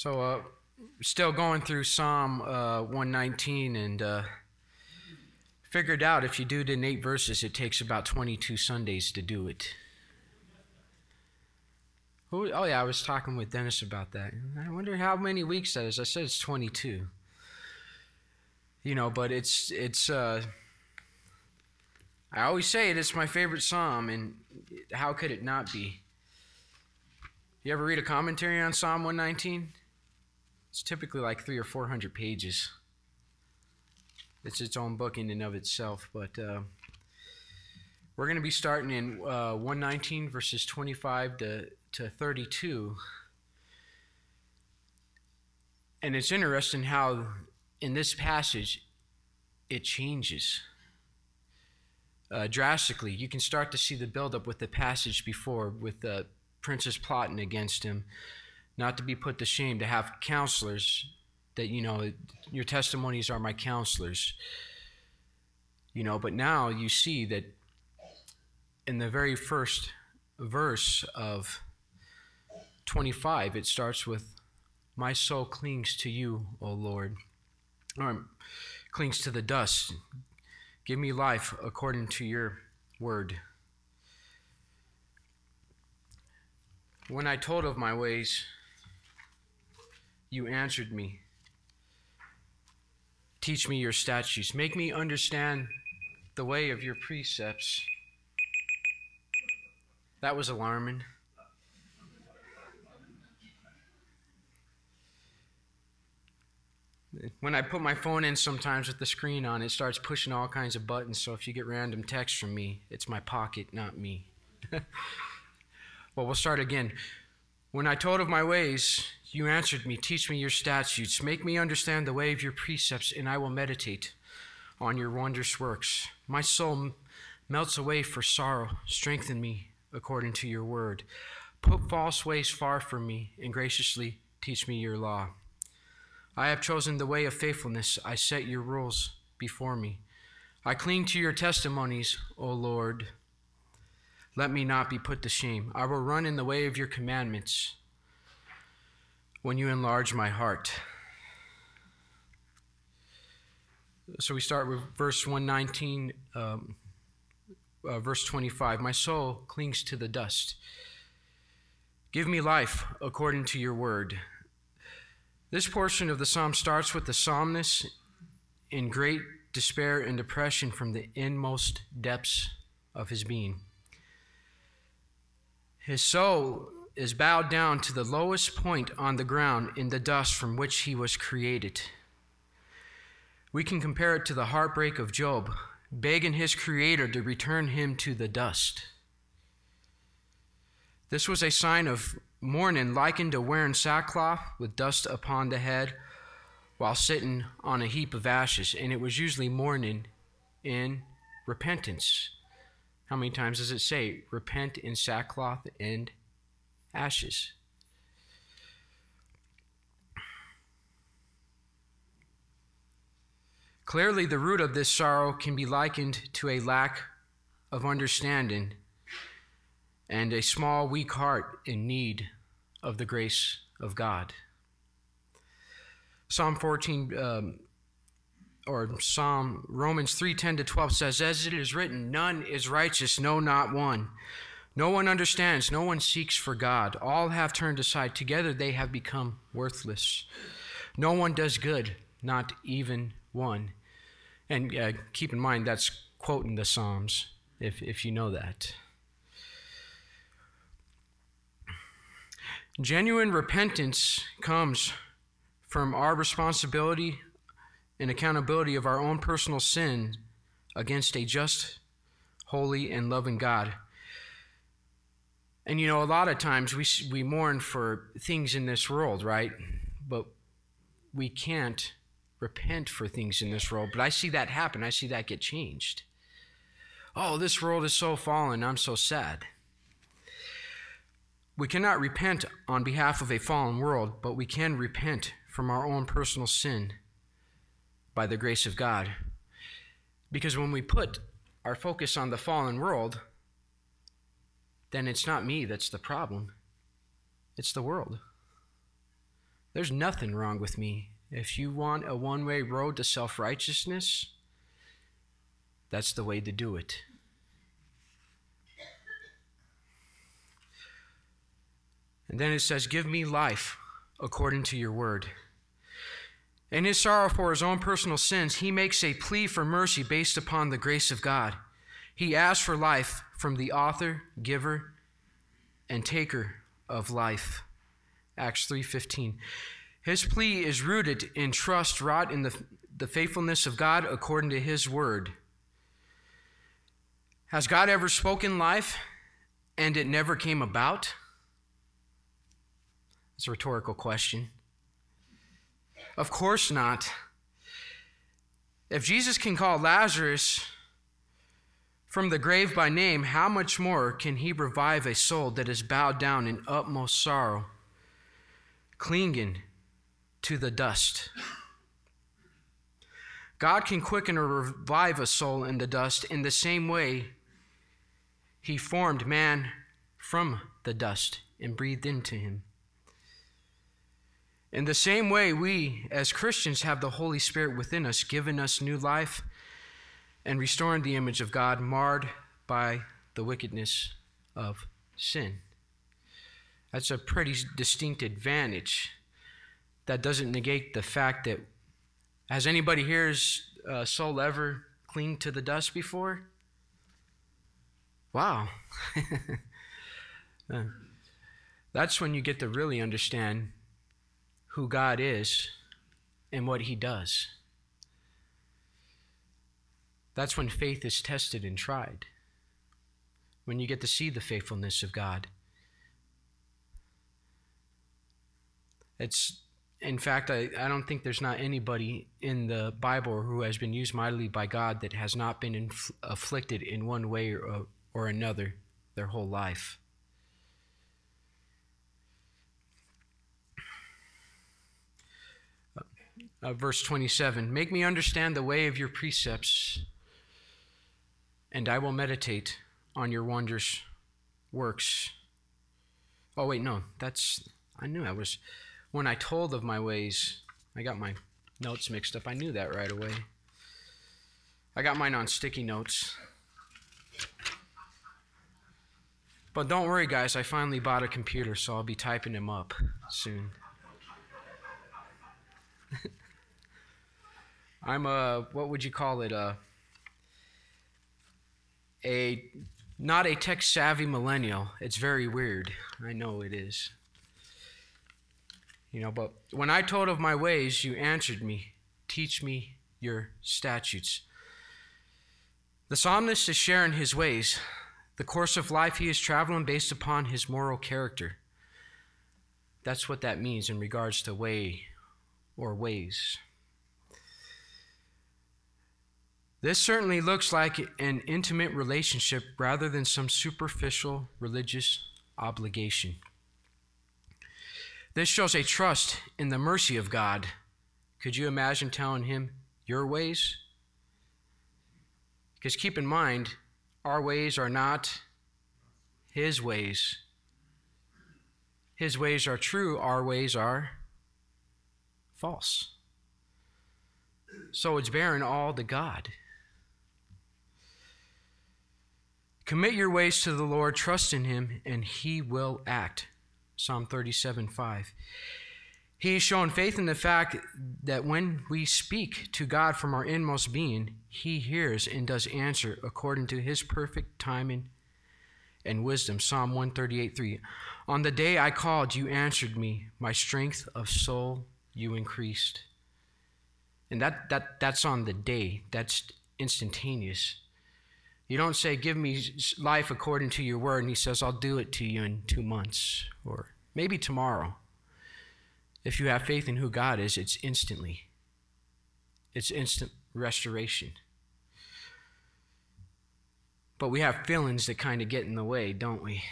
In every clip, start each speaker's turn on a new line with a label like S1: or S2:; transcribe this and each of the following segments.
S1: So, uh, still going through Psalm uh, 119 and uh, figured out if you do it in eight verses, it takes about 22 Sundays to do it. Who, oh, yeah, I was talking with Dennis about that. I wonder how many weeks that is. I said it's 22. You know, but it's, it's, uh, I always say it, it's my favorite psalm, and how could it not be? You ever read a commentary on Psalm 119? It's typically like three or four hundred pages. It's its own book in and of itself, but uh, we're going to be starting in uh, 119 verses 25 to, to 32. And it's interesting how in this passage it changes uh, drastically. You can start to see the buildup with the passage before, with the princess plotting against him not to be put to shame, to have counselors that, you know, your testimonies are my counselors. You know, but now you see that in the very first verse of 25, it starts with, My soul clings to you, O Lord, or clings to the dust. Give me life according to your word. When I told of my ways, you answered me. Teach me your statutes. Make me understand the way of your precepts. That was alarming. When I put my phone in sometimes with the screen on, it starts pushing all kinds of buttons. So if you get random text from me, it's my pocket, not me. well, we'll start again. When I told of my ways, you answered me, Teach me your statutes, make me understand the way of your precepts, and I will meditate on your wondrous works. My soul melts away for sorrow. Strengthen me according to your word. Put false ways far from me, and graciously teach me your law. I have chosen the way of faithfulness. I set your rules before me. I cling to your testimonies, O Lord. Let me not be put to shame. I will run in the way of your commandments when you enlarge my heart. So we start with verse 119, um, uh, verse 25. My soul clings to the dust. Give me life according to your word. This portion of the psalm starts with the psalmist in great despair and depression from the inmost depths of his being. His soul is bowed down to the lowest point on the ground in the dust from which he was created. We can compare it to the heartbreak of Job, begging his creator to return him to the dust. This was a sign of mourning, likened to wearing sackcloth with dust upon the head while sitting on a heap of ashes, and it was usually mourning in repentance. How many times does it say, repent in sackcloth and ashes. Clearly, the root of this sorrow can be likened to a lack of understanding and a small, weak heart in need of the grace of God. Psalm 14, um, or Psalm Romans 3 10 to 12 says, As it is written, none is righteous, no, not one. No one understands, no one seeks for God. All have turned aside. Together they have become worthless. No one does good, not even one. And uh, keep in mind, that's quoting the Psalms, if, if you know that. Genuine repentance comes from our responsibility and accountability of our own personal sin against a just, holy, and loving God. And you know, a lot of times we, we mourn for things in this world, right? But we can't repent for things in this world. But I see that happen. I see that get changed. Oh, this world is so fallen. I'm so sad. We cannot repent on behalf of a fallen world, but we can repent from our own personal sin by the grace of God. Because when we put our focus on the fallen world, then it's not me that's the problem, it's the world. There's nothing wrong with me. If you want a one way road to self righteousness, that's the way to do it. And then it says, Give me life according to your word. In his sorrow for his own personal sins, he makes a plea for mercy based upon the grace of God. He asks for life from the author, giver, and taker of life. Acts 3:15. His plea is rooted in trust wrought in the, the faithfulness of God according to his word. Has God ever spoken life and it never came about? It's a rhetorical question. Of course not. If Jesus can call Lazarus from the grave by name, how much more can he revive a soul that is bowed down in utmost sorrow, clinging to the dust? God can quicken or revive a soul in the dust in the same way he formed man from the dust and breathed into him. In the same way, we as Christians have the Holy Spirit within us, giving us new life and restoring the image of God marred by the wickedness of sin. That's a pretty distinct advantage. That doesn't negate the fact that has anybody here's uh, soul ever clinged to the dust before? Wow. That's when you get to really understand who God is and what He does. That's when faith is tested and tried, when you get to see the faithfulness of God. It's, in fact, I, I don't think there's not anybody in the Bible who has been used mightily by God that has not been inf- afflicted in one way or, or another their whole life. Uh, verse 27 Make me understand the way of your precepts, and I will meditate on your wondrous works. Oh, wait, no, that's, I knew I was, when I told of my ways, I got my notes mixed up. I knew that right away. I got mine on sticky notes. But don't worry, guys, I finally bought a computer, so I'll be typing them up soon. I'm a, what would you call it? A, a not a tech savvy millennial. It's very weird. I know it is. You know, but when I told of my ways, you answered me. Teach me your statutes. The psalmist is sharing his ways, the course of life he is traveling based upon his moral character. That's what that means in regards to way or ways. This certainly looks like an intimate relationship rather than some superficial religious obligation. This shows a trust in the mercy of God. Could you imagine telling him your ways? Because keep in mind, our ways are not his ways. His ways are true, our ways are false. So it's bearing all to God. Commit your ways to the Lord, trust in him, and he will act. Psalm 37 5. He has shown faith in the fact that when we speak to God from our inmost being, he hears and does answer according to his perfect timing and wisdom. Psalm 138 3. On the day I called, you answered me. My strength of soul you increased. And that, that, that's on the day, that's instantaneous. You don't say, Give me life according to your word, and he says, I'll do it to you in two months or maybe tomorrow. If you have faith in who God is, it's instantly, it's instant restoration. But we have feelings that kind of get in the way, don't we?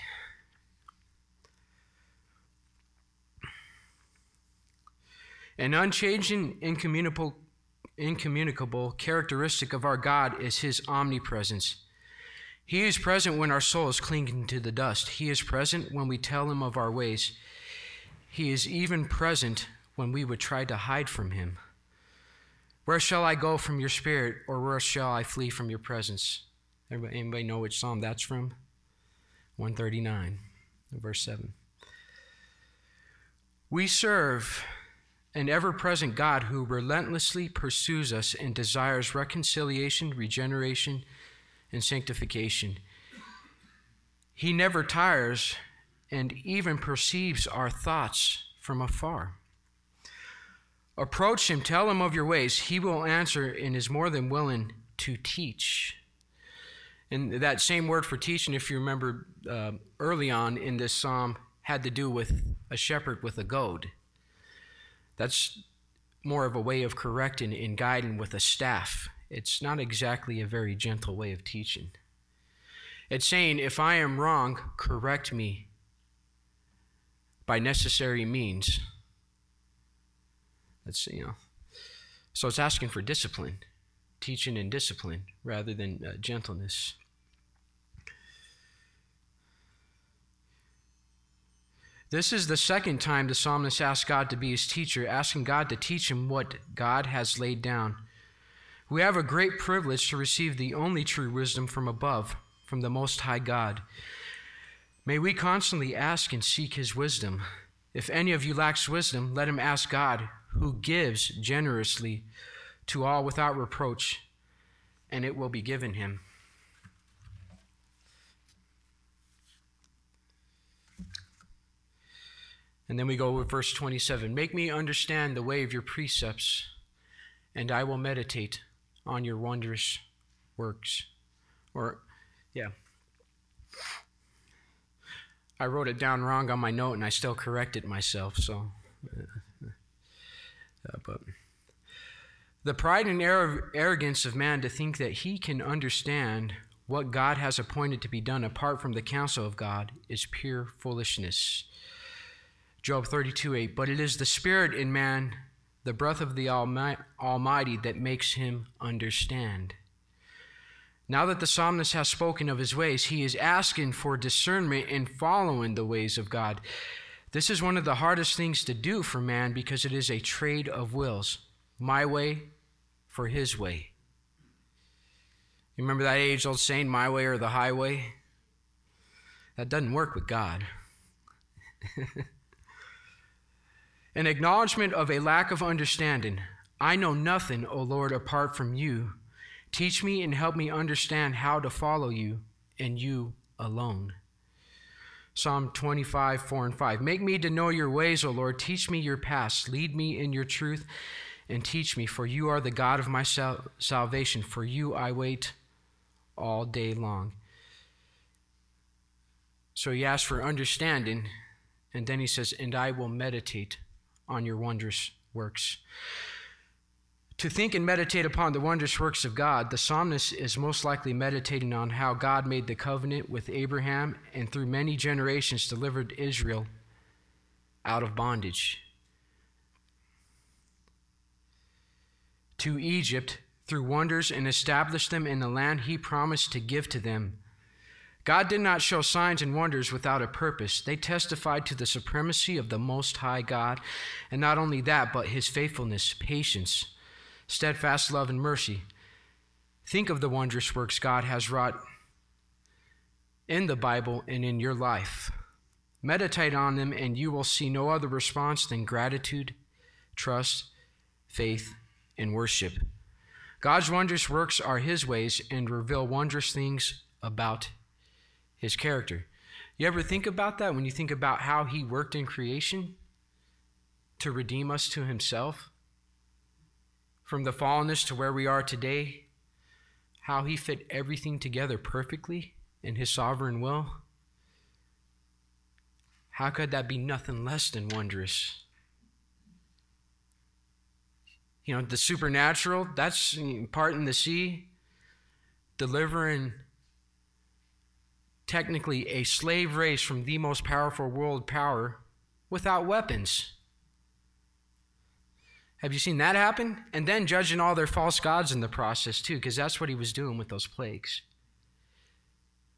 S1: An unchanging, incommunicable, incommunicable characteristic of our God is his omnipresence. He is present when our soul is clinging to the dust. He is present when we tell him of our ways. He is even present when we would try to hide from him. Where shall I go from your spirit, or where shall I flee from your presence? Everybody, anybody know which psalm that's from? 139, verse 7. We serve an ever present God who relentlessly pursues us and desires reconciliation, regeneration, and sanctification. He never tires and even perceives our thoughts from afar. Approach him, tell him of your ways. He will answer and is more than willing to teach. And that same word for teaching, if you remember uh, early on in this psalm, had to do with a shepherd with a goad. That's more of a way of correcting and guiding with a staff. It's not exactly a very gentle way of teaching. It's saying, if I am wrong, correct me by necessary means. That's, you know. So it's asking for discipline, teaching and discipline rather than uh, gentleness. This is the second time the psalmist asked God to be his teacher, asking God to teach him what God has laid down. We have a great privilege to receive the only true wisdom from above, from the Most High God. May we constantly ask and seek his wisdom. If any of you lacks wisdom, let him ask God, who gives generously to all without reproach, and it will be given him. And then we go with verse 27 Make me understand the way of your precepts, and I will meditate on your wondrous works. Or, yeah. I wrote it down wrong on my note and I still corrected myself, so. Uh, but the pride and arrogance of man to think that he can understand what God has appointed to be done apart from the counsel of God is pure foolishness. Job 32 8. But it is the Spirit in man, the breath of the Almighty, that makes him understand. Now that the psalmist has spoken of his ways, he is asking for discernment in following the ways of God. This is one of the hardest things to do for man because it is a trade of wills my way for his way. You remember that age old saying, my way or the highway? That doesn't work with God. An acknowledgement of a lack of understanding. I know nothing, O Lord, apart from you. Teach me and help me understand how to follow you and you alone. Psalm 25, 4 and 5. Make me to know your ways, O Lord. Teach me your paths. Lead me in your truth and teach me, for you are the God of my sal- salvation. For you I wait all day long. So he asks for understanding, and then he says, And I will meditate on your wondrous works. To think and meditate upon the wondrous works of God, the psalmist is most likely meditating on how God made the covenant with Abraham and through many generations delivered Israel out of bondage to Egypt through wonders and established them in the land he promised to give to them God did not show signs and wonders without a purpose. They testified to the supremacy of the Most High God, and not only that, but his faithfulness, patience, steadfast love, and mercy. Think of the wondrous works God has wrought in the Bible and in your life. Meditate on them, and you will see no other response than gratitude, trust, faith, and worship. God's wondrous works are His ways and reveal wondrous things about his character. You ever think about that when you think about how he worked in creation to redeem us to himself? From the fallenness to where we are today, how he fit everything together perfectly in his sovereign will? How could that be nothing less than wondrous? You know, the supernatural, that's part in the sea, delivering technically a slave race from the most powerful world power without weapons. Have you seen that happen? And then judging all their false gods in the process, too, because that's what he was doing with those plagues.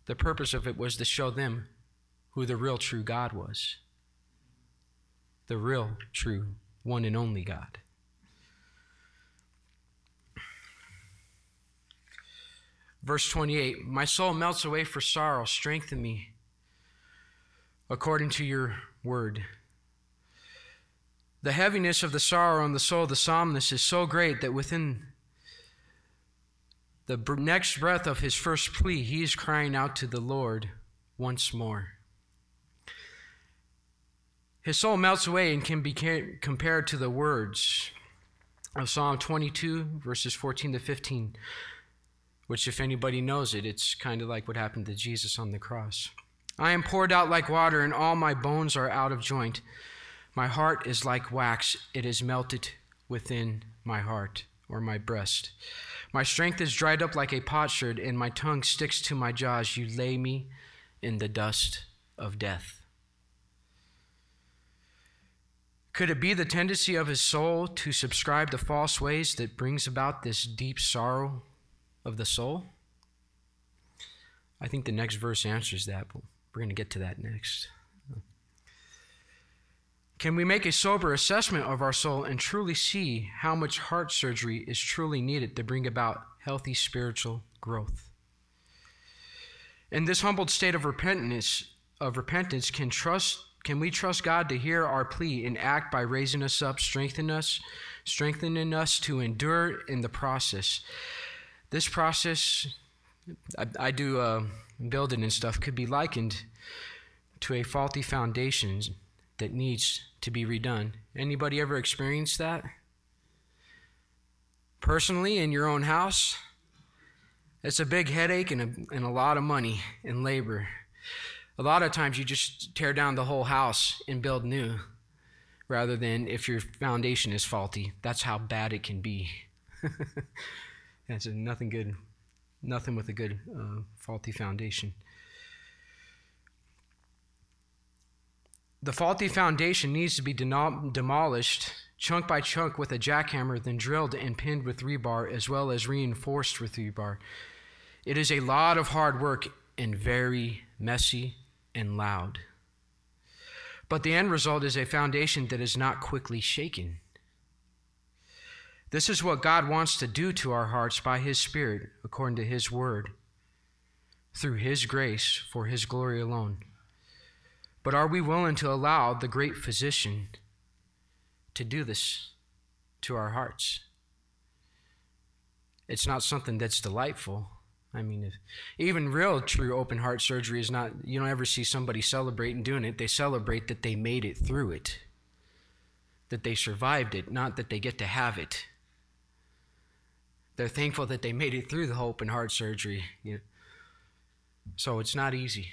S1: The purpose of it was to show them who the real true God was. The real true one and only God. Verse 28 My soul melts away for sorrow, strengthen me according to your word. The heaviness of the sorrow on the soul of the psalmist is so great that within the next breath of his first plea, he is crying out to the Lord once more. His soul melts away and can be compared to the words of Psalm 22, verses 14 to 15, which, if anybody knows it, it's kind of like what happened to Jesus on the cross. I am poured out like water, and all my bones are out of joint. My heart is like wax, it is melted within my heart or my breast. My strength is dried up like a potsherd, and my tongue sticks to my jaws. You lay me in the dust of death. Could it be the tendency of his soul to subscribe to false ways that brings about this deep sorrow of the soul? I think the next verse answers that, but we're going to get to that next. Can we make a sober assessment of our soul and truly see how much heart surgery is truly needed to bring about healthy spiritual growth? In this humbled state of repentance, of repentance, can trust can we trust God to hear our plea and act by raising us up, strengthening us, strengthening us to endure in the process? This process, I, I do uh, building and stuff, could be likened to a faulty foundation that needs to be redone. Anybody ever experienced that? Personally, in your own house? It's a big headache and a, and a lot of money and labor. A lot of times you just tear down the whole house and build new rather than if your foundation is faulty. That's how bad it can be. That's nothing good, nothing with a good uh, faulty foundation. The faulty foundation needs to be demolished chunk by chunk with a jackhammer, then drilled and pinned with rebar, as well as reinforced with rebar. It is a lot of hard work and very messy and loud. But the end result is a foundation that is not quickly shaken. This is what God wants to do to our hearts by His Spirit, according to His Word, through His grace for His glory alone. But are we willing to allow the great physician to do this to our hearts? It's not something that's delightful. I mean, if, even real, true open heart surgery is not, you don't ever see somebody celebrating doing it. They celebrate that they made it through it, that they survived it, not that they get to have it. They're thankful that they made it through the open heart surgery. You know? So it's not easy.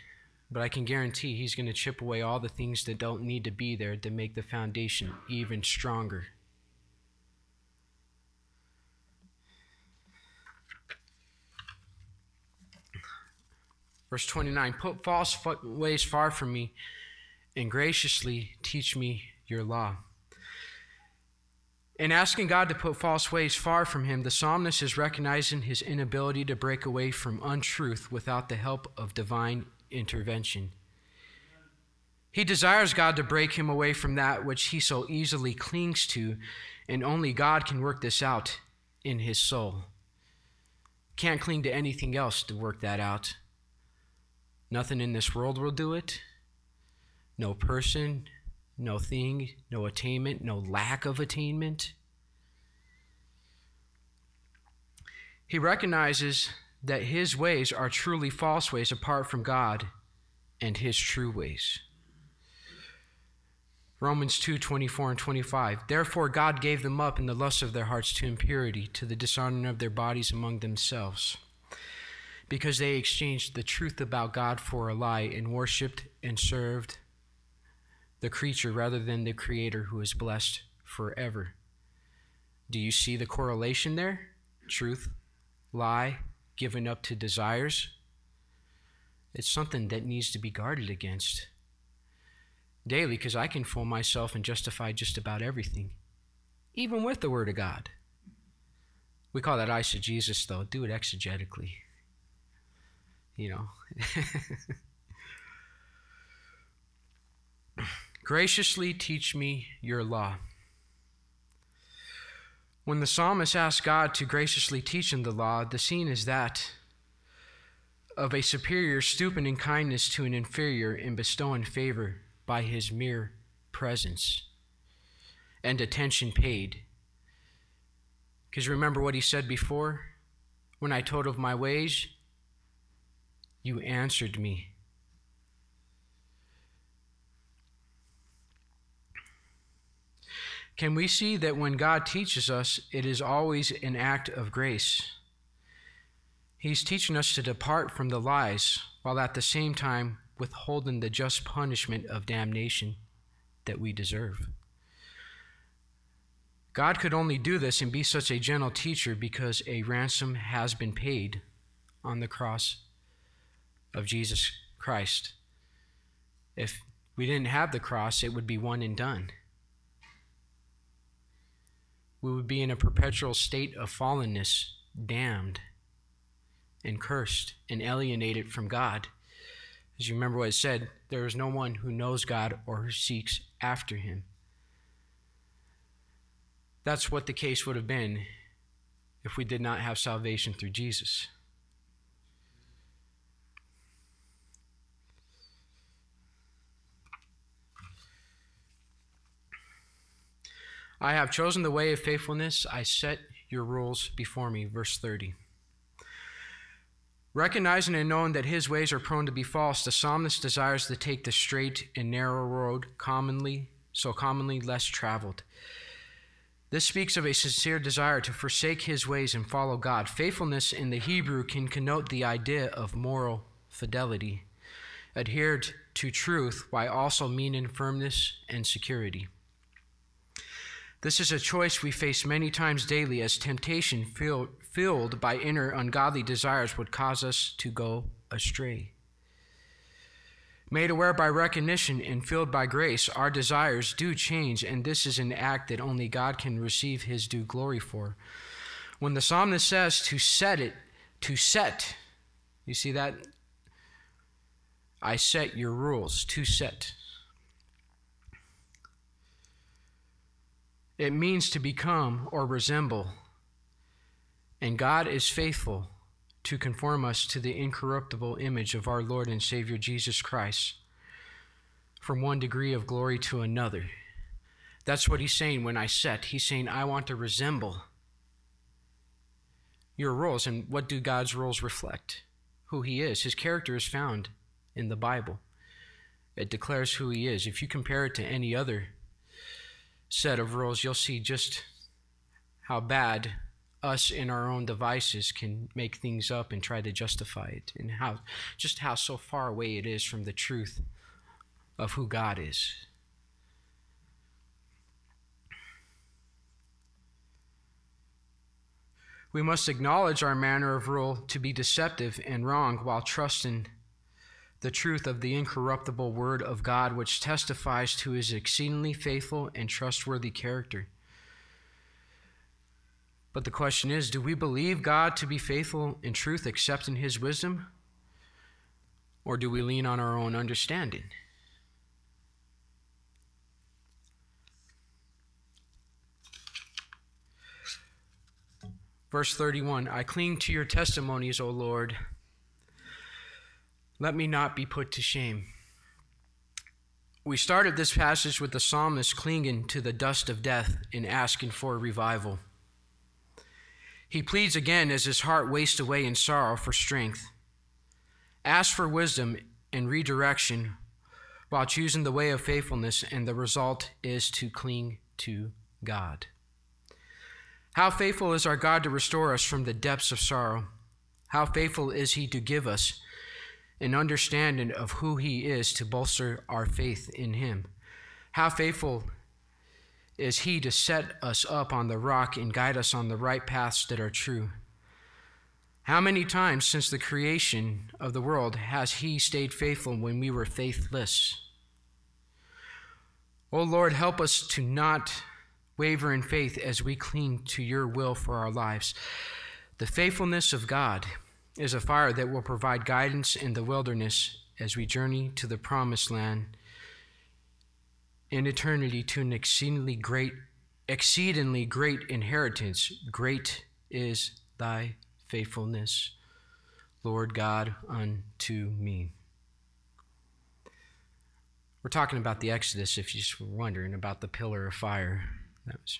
S1: But I can guarantee he's going to chip away all the things that don't need to be there to make the foundation even stronger. Verse 29 Put false ways far from me and graciously teach me your law. In asking God to put false ways far from him, the psalmist is recognizing his inability to break away from untruth without the help of divine intervention. He desires God to break him away from that which he so easily clings to, and only God can work this out in his soul. Can't cling to anything else to work that out. Nothing in this world will do it. No person, no thing, no attainment, no lack of attainment. He recognizes that his ways are truly false ways apart from God and his true ways. Romans 2 24 and 25. Therefore, God gave them up in the lust of their hearts to impurity, to the dishonoring of their bodies among themselves, because they exchanged the truth about God for a lie and worshiped and served the creature rather than the Creator who is blessed forever. Do you see the correlation there? Truth, lie, given up to desires. It's something that needs to be guarded against daily because I can fool myself and justify just about everything, even with the Word of God. We call that eisegesis, though. Do it exegetically. You know. Graciously teach me your law. When the psalmist asks God to graciously teach him the law, the scene is that of a superior stooping in kindness to an inferior and bestowing favor by his mere presence and attention paid. Because remember what he said before? When I told of my ways, you answered me. Can we see that when God teaches us, it is always an act of grace? He's teaching us to depart from the lies while at the same time withholding the just punishment of damnation that we deserve. God could only do this and be such a gentle teacher because a ransom has been paid on the cross of Jesus Christ. If we didn't have the cross, it would be one and done we would be in a perpetual state of fallenness, damned and cursed and alienated from God. As you remember what it said, there is no one who knows God or who seeks after him. That's what the case would have been if we did not have salvation through Jesus. I have chosen the way of faithfulness. I set your rules before me. Verse 30. Recognizing and knowing that his ways are prone to be false, the psalmist desires to take the straight and narrow road, commonly, so commonly less traveled. This speaks of a sincere desire to forsake his ways and follow God. Faithfulness in the Hebrew can connote the idea of moral fidelity, adhered to truth while also meaning firmness and security. This is a choice we face many times daily as temptation filled by inner ungodly desires would cause us to go astray. Made aware by recognition and filled by grace, our desires do change, and this is an act that only God can receive his due glory for. When the psalmist says to set it, to set, you see that? I set your rules, to set. It means to become or resemble. And God is faithful to conform us to the incorruptible image of our Lord and Savior Jesus Christ from one degree of glory to another. That's what he's saying when I set. He's saying, I want to resemble your rules. And what do God's rules reflect? Who he is. His character is found in the Bible, it declares who he is. If you compare it to any other set of rules, you'll see just how bad us in our own devices can make things up and try to justify it, and how just how so far away it is from the truth of who God is. We must acknowledge our manner of rule to be deceptive and wrong while trusting the truth of the incorruptible Word of God, which testifies to his exceedingly faithful and trustworthy character. But the question is do we believe God to be faithful in truth, except in his wisdom? Or do we lean on our own understanding? Verse 31 I cling to your testimonies, O Lord. Let me not be put to shame. We started this passage with the psalmist clinging to the dust of death and asking for revival. He pleads again as his heart wastes away in sorrow for strength. Ask for wisdom and redirection while choosing the way of faithfulness, and the result is to cling to God. How faithful is our God to restore us from the depths of sorrow? How faithful is He to give us an understanding of who He is to bolster our faith in Him. How faithful is He to set us up on the rock and guide us on the right paths that are true. How many times since the creation of the world has He stayed faithful when we were faithless? O oh Lord, help us to not waver in faith as we cling to your will for our lives. The faithfulness of God is a fire that will provide guidance in the wilderness as we journey to the promised land in eternity to an exceedingly great exceedingly great inheritance. Great is thy faithfulness, Lord God, unto me. We're talking about the Exodus, if you're wondering about the pillar of fire. That was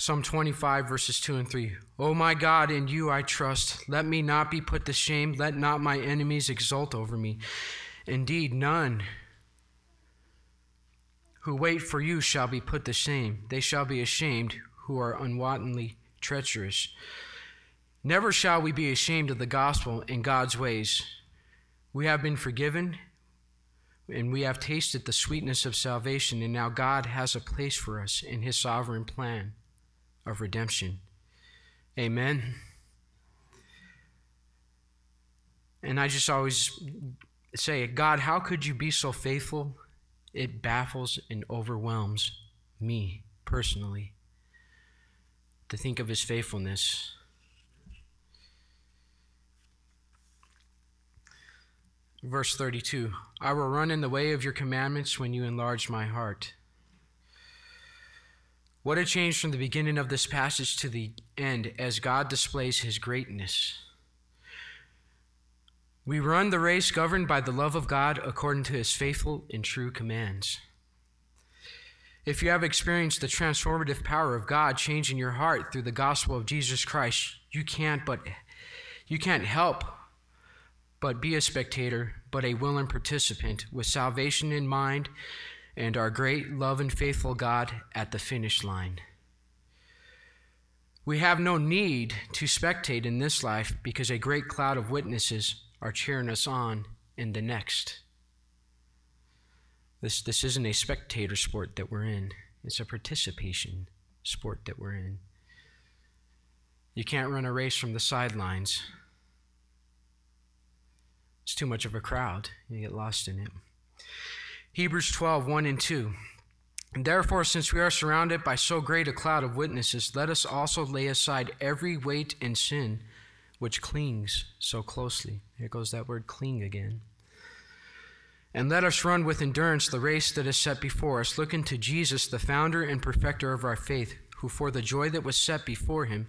S1: Psalm 25, verses 2 and 3. O my God, in you I trust. Let me not be put to shame. Let not my enemies exult over me. Indeed, none who wait for you shall be put to shame. They shall be ashamed who are unwantonly treacherous. Never shall we be ashamed of the gospel in God's ways. We have been forgiven and we have tasted the sweetness of salvation, and now God has a place for us in his sovereign plan of redemption. Amen. And I just always say, God, how could you be so faithful? It baffles and overwhelms me personally to think of his faithfulness. Verse 32 I will run in the way of your commandments when you enlarge my heart. What a change from the beginning of this passage to the end as God displays his greatness. We run the race governed by the love of God according to his faithful and true commands. If you have experienced the transformative power of God changing your heart through the gospel of Jesus Christ, you can't but you can't help but be a spectator, but a willing participant with salvation in mind and our great love and faithful God at the finish line. We have no need to spectate in this life because a great cloud of witnesses are cheering us on in the next. This, this isn't a spectator sport that we're in, it's a participation sport that we're in. You can't run a race from the sidelines. It's too much of a crowd. You get lost in it. Hebrews 12, 1 and 2. And therefore, since we are surrounded by so great a cloud of witnesses, let us also lay aside every weight and sin which clings so closely. Here goes that word cling again. And let us run with endurance the race that is set before us, looking to Jesus, the founder and perfecter of our faith, who for the joy that was set before him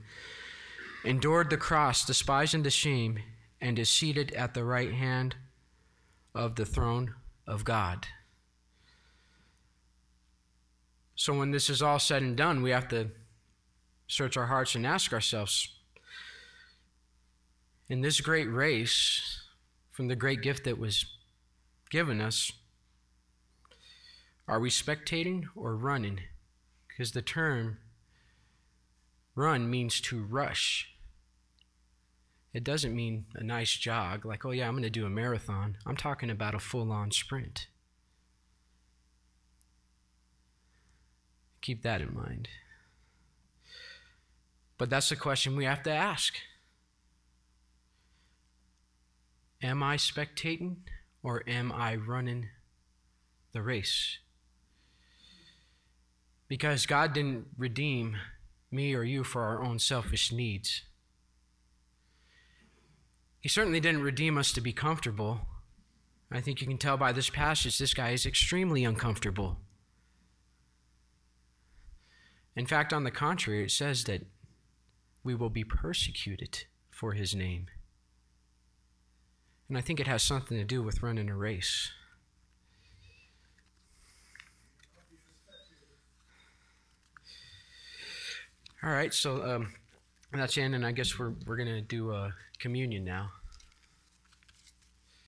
S1: endured the cross, despising the shame, and is seated at the right hand of the throne of God. So, when this is all said and done, we have to search our hearts and ask ourselves in this great race, from the great gift that was given us, are we spectating or running? Because the term run means to rush. It doesn't mean a nice jog, like, oh yeah, I'm going to do a marathon. I'm talking about a full on sprint. Keep that in mind. But that's the question we have to ask Am I spectating or am I running the race? Because God didn't redeem me or you for our own selfish needs. He certainly didn't redeem us to be comfortable. I think you can tell by this passage, this guy is extremely uncomfortable. In fact, on the contrary, it says that we will be persecuted for his name. And I think it has something to do with running a race. All right, so um, that's in, and I guess we're, we're going to do a communion now.